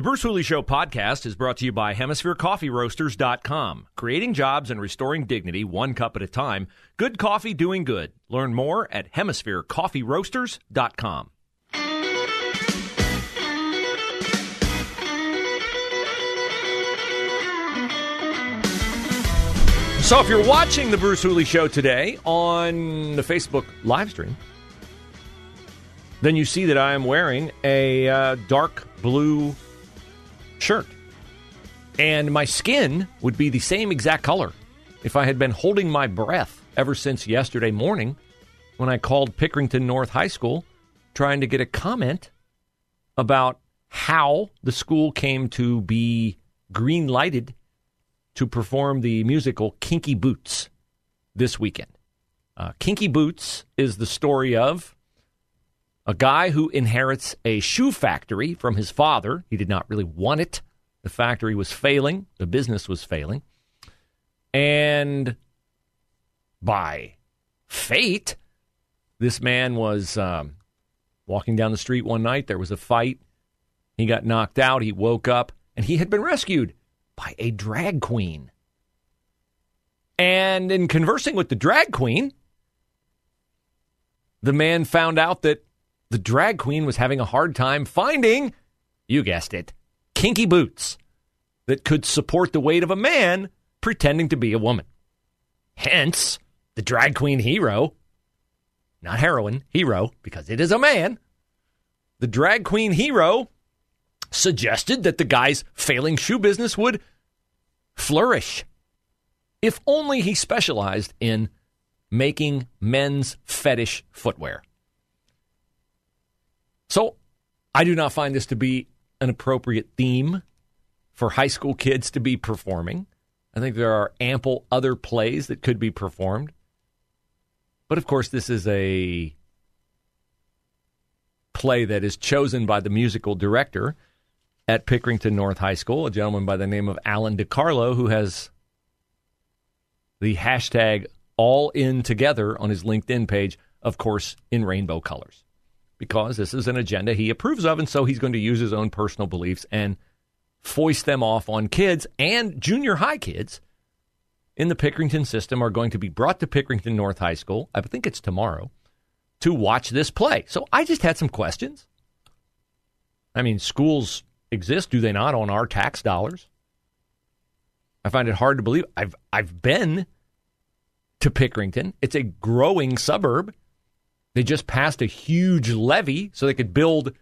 The Bruce Hooley Show podcast is brought to you by HemisphereCoffeeRoasters.com. Creating jobs and restoring dignity one cup at a time. Good coffee doing good. Learn more at HemisphereCoffeeRoasters.com. So, if you're watching the Bruce Hooley Show today on the Facebook live stream, then you see that I am wearing a uh, dark blue shirt. And my skin would be the same exact color if I had been holding my breath ever since yesterday morning when I called Pickerington North High School trying to get a comment about how the school came to be green lighted to perform the musical Kinky Boots this weekend. Uh, Kinky Boots is the story of a guy who inherits a shoe factory from his father. He did not really want it. The factory was failing, the business was failing. And by fate, this man was um, walking down the street one night. There was a fight. He got knocked out. He woke up, and he had been rescued by a drag queen. And in conversing with the drag queen, the man found out that the drag queen was having a hard time finding, you guessed it, kinky boots that could support the weight of a man pretending to be a woman. Hence, the drag queen hero, not heroine, hero, because it is a man. The drag queen hero suggested that the guy's failing shoe business would flourish if only he specialized in making men's fetish footwear. So I do not find this to be an appropriate theme for high school kids to be performing. I think there are ample other plays that could be performed. But of course, this is a play that is chosen by the musical director at Pickerington North High School, a gentleman by the name of Alan DiCarlo, who has the hashtag all in together on his LinkedIn page, of course, in rainbow colors because this is an agenda he approves of, and so he's going to use his own personal beliefs and foist them off on kids and junior high kids in the Pickerington system are going to be brought to Pickerington North High School. I think it's tomorrow to watch this play. So I just had some questions. I mean, schools exist, do they not, on our tax dollars? I find it hard to believe. I've I've been to Pickerington. It's a growing suburb. They just passed a huge levy so they could build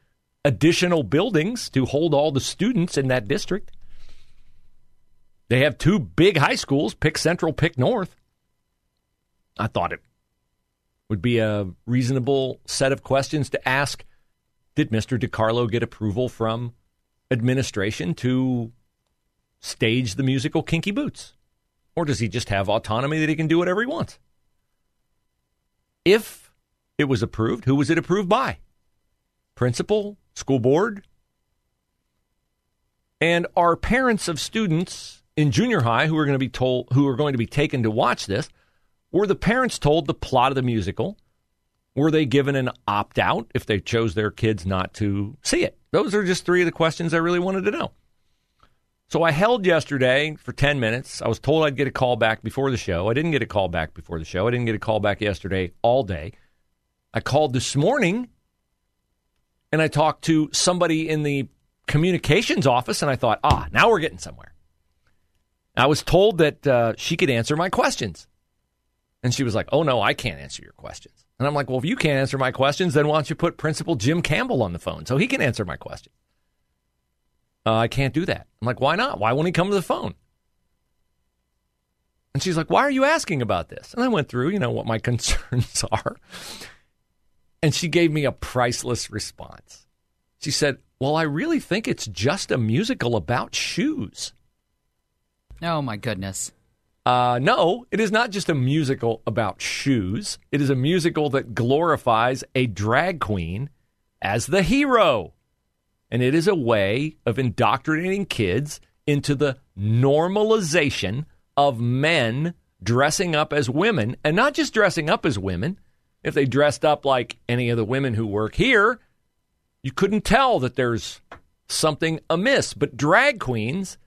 additional buildings to hold all the students in that district. They have two big high schools, Pick Central, Pick North. I thought it would be a reasonable set of questions to ask. Did Mr. DiCarlo get approval from administration to stage the musical Kinky Boots? Or does he just have autonomy that he can do whatever he wants? If it was approved. Who was it approved by? Principal? School board? And are parents of students in junior high who are going to be told who are going to be taken to watch this, were the parents told the plot of the musical? Were they given an opt out if they chose their kids not to see it? Those are just three of the questions I really wanted to know. So I held yesterday for 10 minutes. I was told I'd get a call back before the show. I didn't get a call back before the show. I didn't get a call back yesterday all day. I called this morning and I talked to somebody in the communications office and I thought, ah, now we're getting somewhere. I was told that uh, she could answer my questions. And she was like, oh, no, I can't answer your questions. And I'm like, well, if you can't answer my questions, then why don't you put Principal Jim Campbell on the phone so he can answer my question? Uh, I can't do that. I'm like, why not? Why won't he come to the phone? And she's like, why are you asking about this? And I went through, you know, what my concerns are. And she gave me a priceless response. She said, well, I really think it's just a musical about shoes. Oh my goodness. Uh, no, it is not just a musical about shoes. It is a musical that glorifies a drag queen as the hero. And it is a way of indoctrinating kids into the normalization of men dressing up as women, and not just dressing up as women. If they dressed up like any of the women who work here, you couldn't tell that there's something amiss. But drag queens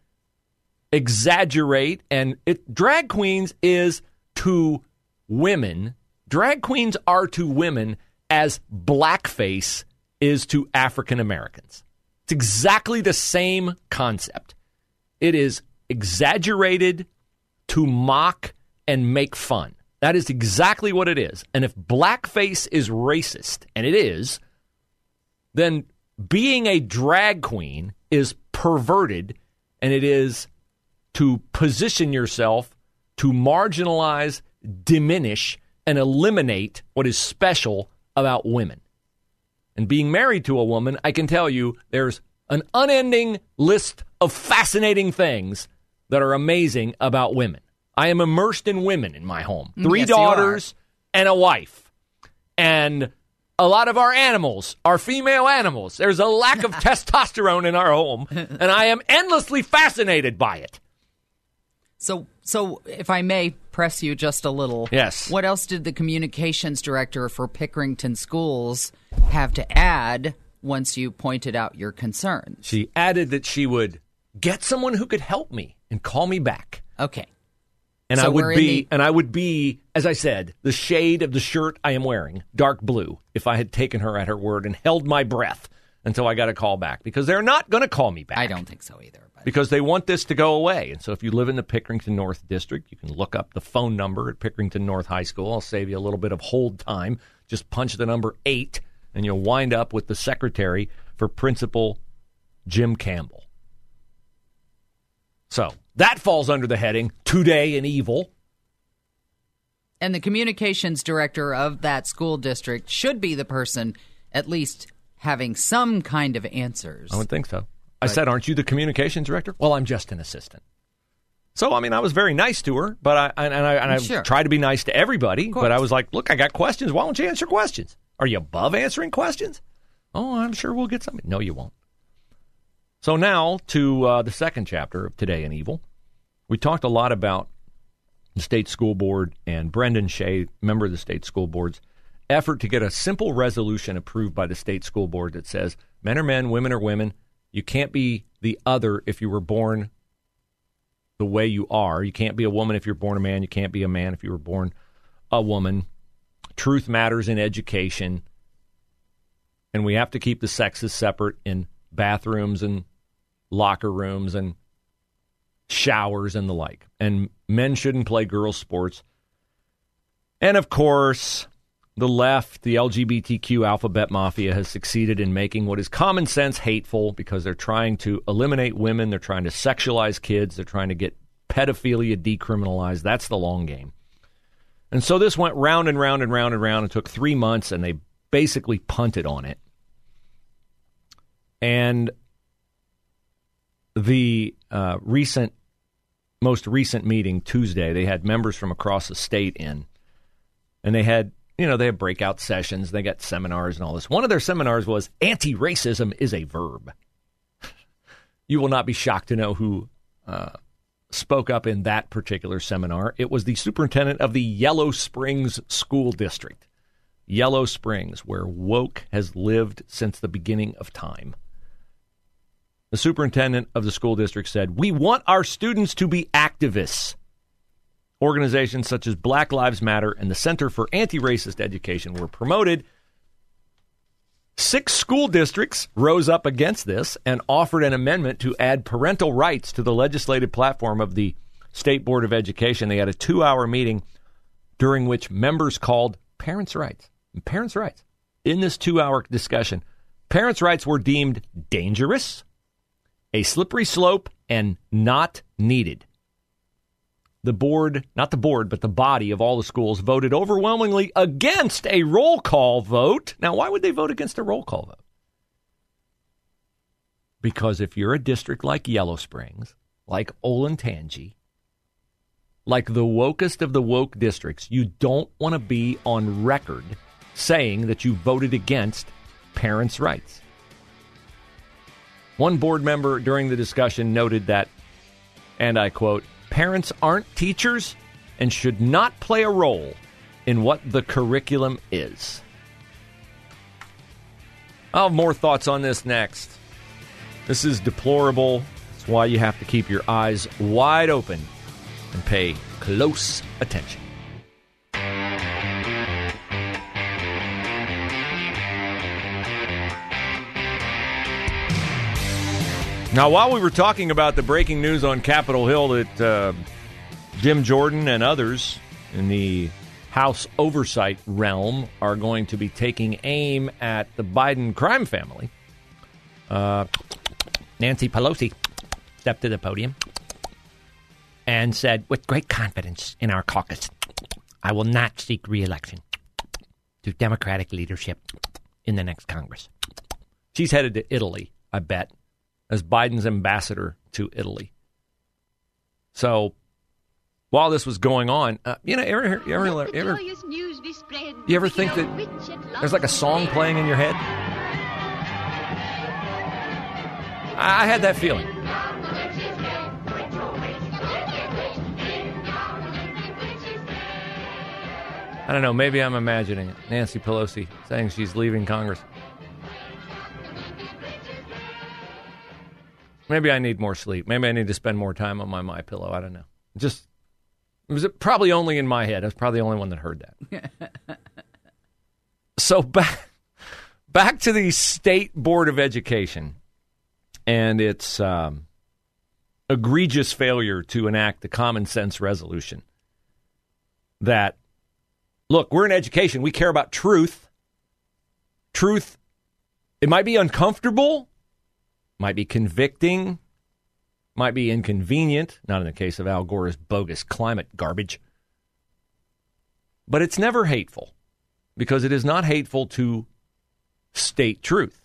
exaggerate, and it drag queens is to women. Drag queens are to women as blackface is to African Americans. It's exactly the same concept. It is exaggerated to mock and make fun. That is exactly what it is. And if blackface is racist, and it is, then being a drag queen is perverted and it is to position yourself to marginalize, diminish, and eliminate what is special about women. And being married to a woman, I can tell you there's an unending list of fascinating things that are amazing about women. I am immersed in women in my home. Mm, Three yes, daughters and a wife. And a lot of our animals are female animals. There's a lack of testosterone in our home, and I am endlessly fascinated by it. So, so if I may press you just a little, Yes. What else did the communications director for Pickerington Schools have to add once you pointed out your concerns? She added that she would get someone who could help me and call me back. Okay. And So I would be the- and I would be, as I said, the shade of the shirt I am wearing, dark blue, if I had taken her at her word and held my breath until I got a call back. Because they're not gonna call me back. I don't think so either. But because they want this to go away. And so if you live in the Pickerington North District, you can look up the phone number at Pickerington North High School. I'll save you a little bit of hold time. Just punch the number eight, and you'll wind up with the secretary for Principal Jim Campbell. So that falls under the heading Today in Evil. and the communications director of that school district should be the person at least having some kind of answers. I would think so. I said, Aren't you the communications director? Well, I'm just an assistant. So, I mean, I was very nice to her, but I and, I, and I Sure. try to be nice to everybody. But I was like, look, I got questions. Why don't you answer questions? Are you above answering questions? Oh, I'm sure we'll get something. No, you won't. So now to uh, the second chapter of Today in Evil. We talked a lot about the state school board and Brendan Shea, member of the state school board's effort to get a simple resolution approved by the state school board that says men are men, women are women. You can't be the other if you were born the way you are. You can't be a woman if you're born a man. You can't be a man if you were born a woman. Truth matters in education. And we have to keep the sexes separate in bathrooms and locker rooms and showers and the like. And men shouldn't play girls' sports. And of course, the left, the LGBTQ alphabet mafia, has succeeded in making what is common sense hateful because they're trying to eliminate women, they're trying to sexualize kids, they're trying to get pedophilia decriminalized. That's the long game. And so this went round and round and round and round. It took three months, and they basically punted on it. And the uh, recent, most recent meeting Tuesday, they had members from across the state in, and they had, you know, they had breakout sessions, they got seminars and all this. One of their seminars was anti-racism is a verb. you will not be shocked to know who uh, spoke up in that particular seminar. It was the superintendent of the Yellow Springs School District. Yellow Springs, where woke has lived since the beginning of time. The superintendent of the school district said, We want our students to be activists. Organizations such as Black Lives Matter and the Center for Anti Racist Education were promoted. Six school districts rose up against this and offered an amendment to add parental rights to the legislative platform of the State Board of Education. They had a two hour meeting during which members called parents' rights. Parents' rights. In this two hour discussion, parents' rights were deemed dangerous, a slippery slope, and not needed. The board, not the board, but the body of all the schools voted overwhelmingly against a roll call vote. Now, why would they vote against a roll call vote? Because if you're a district like Yellow Springs, like Olentangy, like the wokest of the woke districts, you don't want to be on record saying that you voted against parents' rights. One board member during the discussion noted that, and I quote, parents aren't teachers and should not play a role in what the curriculum is. I'll have more thoughts on this next. This is deplorable. It's why you have to keep your eyes wide open and pay close attention. Now, while we were talking about the breaking news on Capitol Hill that uh, Jim Jordan and others in the House oversight realm are going to be taking aim at the Biden crime family, uh, Nancy Pelosi stepped to the podium and said, with great confidence in our caucus, I will not seek reelection to Democratic leadership in the next Congress. She's headed to Italy, I bet, as Biden's ambassador to Italy. So while this was going on, uh, you know, ever, ever, ever, ever, you ever think that there's like a song playing in your head? I, I had that feeling. I don't know. Maybe I'm imagining it. Nancy Pelosi saying she's leaving Congress. Maybe I need more sleep. Maybe I need to spend more time on my my pillow. I don't know. Just it was probably only in my head. I was probably the only one that heard that. so back back to the state board of education and its um, egregious failure to enact the common sense resolution that look, we're in education. We care about truth. Truth, it might be uncomfortable, might be convicting, might be inconvenient, not in the case of Al Gore's bogus climate garbage. But it's never hateful because it is not hateful to state truth.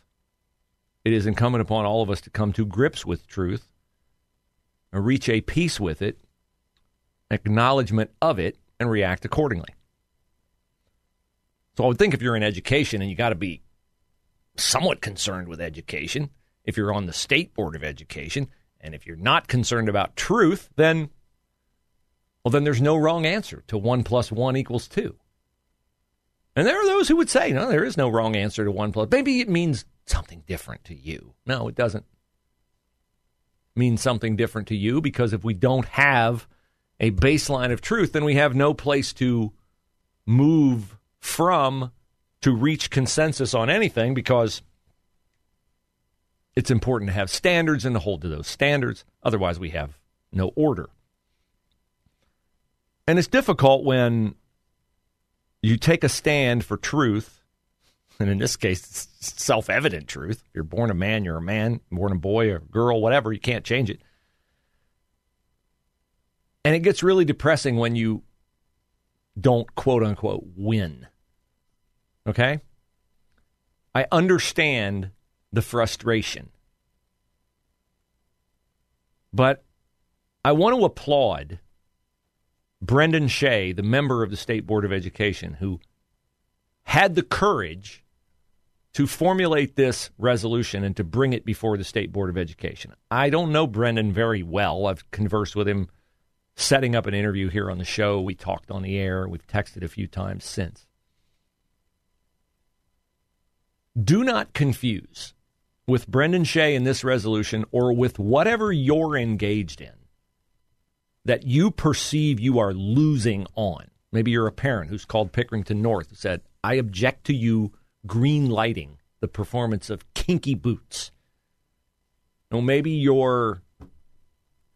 It is incumbent upon all of us to come to grips with truth, reach a peace with it, acknowledgement of it, and react accordingly. So I would think if you're in education and you got to be somewhat concerned with education, if you're on the state board of education, and if you're not concerned about truth, then well, then there's no wrong answer to one plus one equals two. And there are those who would say, no, there is no wrong answer to one plus. Maybe it means something different to you. No, it doesn't mean something different to you because if we don't have a baseline of truth, then we have no place to move from to reach consensus on anything because it's important to have standards and to hold to those standards. Otherwise, we have no order. And it's difficult when you take a stand for truth, and in this case, it's self evident truth. If you're born a man, you're a man, born a boy or a girl, whatever, you can't change it. And it gets really depressing when you don't quote unquote win. Okay? I understand the frustration. But I want to applaud Brendan Shea, the member of the State Board of Education, who had the courage to formulate this resolution and to bring it before the State Board of Education. I don't know Brendan very well. I've conversed with him setting up an interview here on the show. We talked on the air. We've texted a few times since. Do not confuse with Brendan Shea in this resolution or with whatever you're engaged in that you perceive you are losing on. Maybe you're a parent who's called Pickerington North and said, I object to you green lighting the performance of kinky boots. Or maybe you're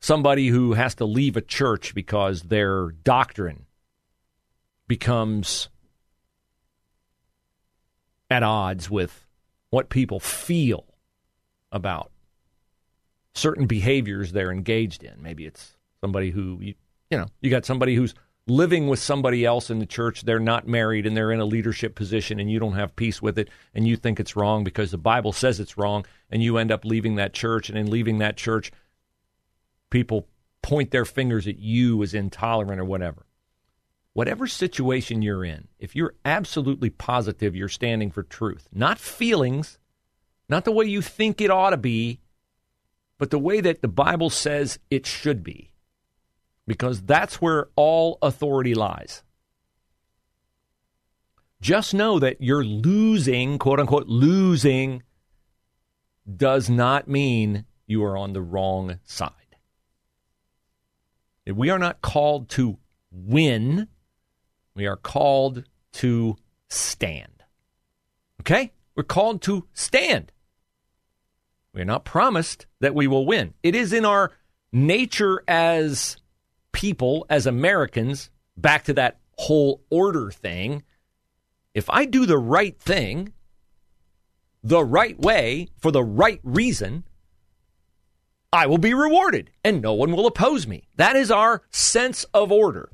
somebody who has to leave a church because their doctrine becomes at odds with what people feel about certain behaviors they're engaged in. Maybe it's somebody who you, you know you got somebody who's living with somebody else in the church, they're not married and they're in a leadership position and you don't have peace with it and you think it's wrong because the Bible says it's wrong and you end up leaving that church and in leaving that church people point their fingers at you as intolerant or whatever. Whatever situation you're in, if you're absolutely positive you're standing for truth, not feelings, not the way you think it ought to be, but the way that the Bible says it should be because that's where all authority lies. Just know that you're losing, quote unquote, losing does not mean you are on the wrong side. We are not called to win, we are called to stand. Okay? We're called to stand. We're not promised that we will win. It is in our nature as people, as Americans, back to that whole order thing, if I do the right thing, the right way, for the right reason, I will be rewarded and no one will oppose me. That is our sense of order.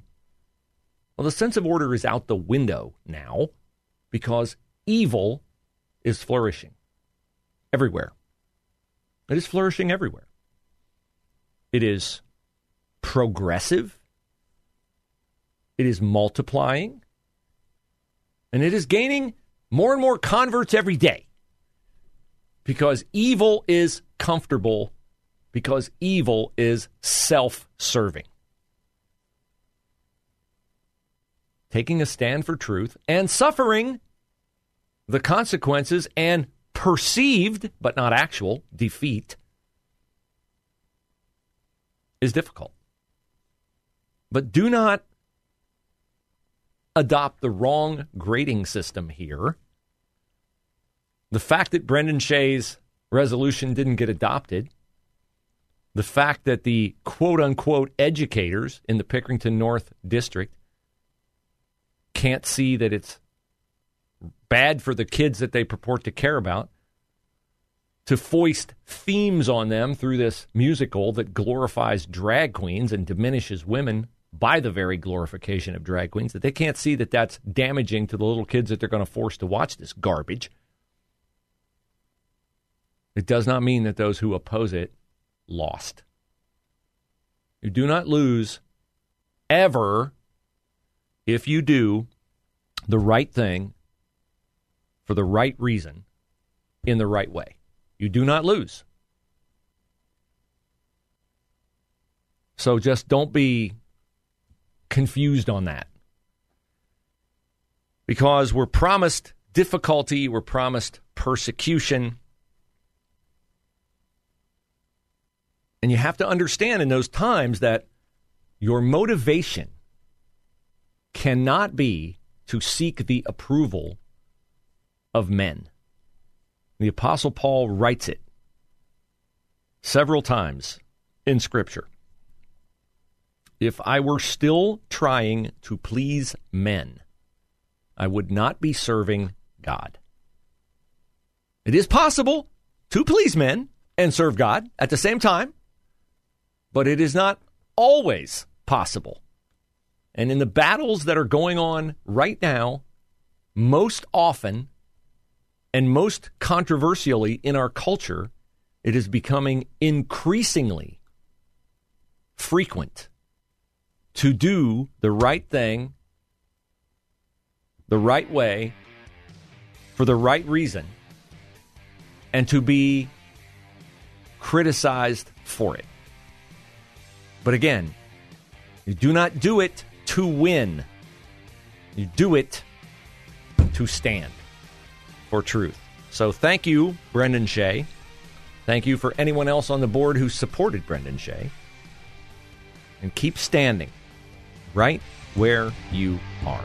Well, the sense of order is out the window now because evil is flourishing everywhere. It is flourishing everywhere. It is progressive, it is multiplying, and it is gaining more and more converts every day because evil is comfortable, because evil is self serving. Taking a stand for truth and suffering the consequences and perceived, but not actual, defeat is difficult. But do not adopt the wrong grading system here. The fact that Brendan Shea's resolution didn't get adopted, the fact that the quote unquote educators in the Pickerington North District can't see that it's bad for the kids that they purport to care about, to foist themes on them through this musical that glorifies drag queens and diminishes women by the very glorification of drag queens that they can't see that that's damaging to the little kids that they're going to force to watch this garbage. It does not mean that those who oppose it lost. You do not lose ever if you do the right thing for the right reason in the right way. You do not lose. So just don't be confused on that. Because we're promised difficulty, we're promised persecution. And you have to understand in those times that your motivation cannot be to seek the approval of men. The Apostle Paul writes it several times in Scripture if I were still trying to please men, I would not be serving God. It is possible to please men and serve God at the same time, but it is not always possible. And in the battles that are going on right now, most often and most controversially in our culture, it is becoming increasingly frequent to do the right thing, the right way, for the right reason, and to be criticized for it. But again, you do not do it to win, you do it to stand for truth. So thank you, Brendan Shea. Thank you for anyone else on the board who supported Brendan Shea. And keep standing right where you are.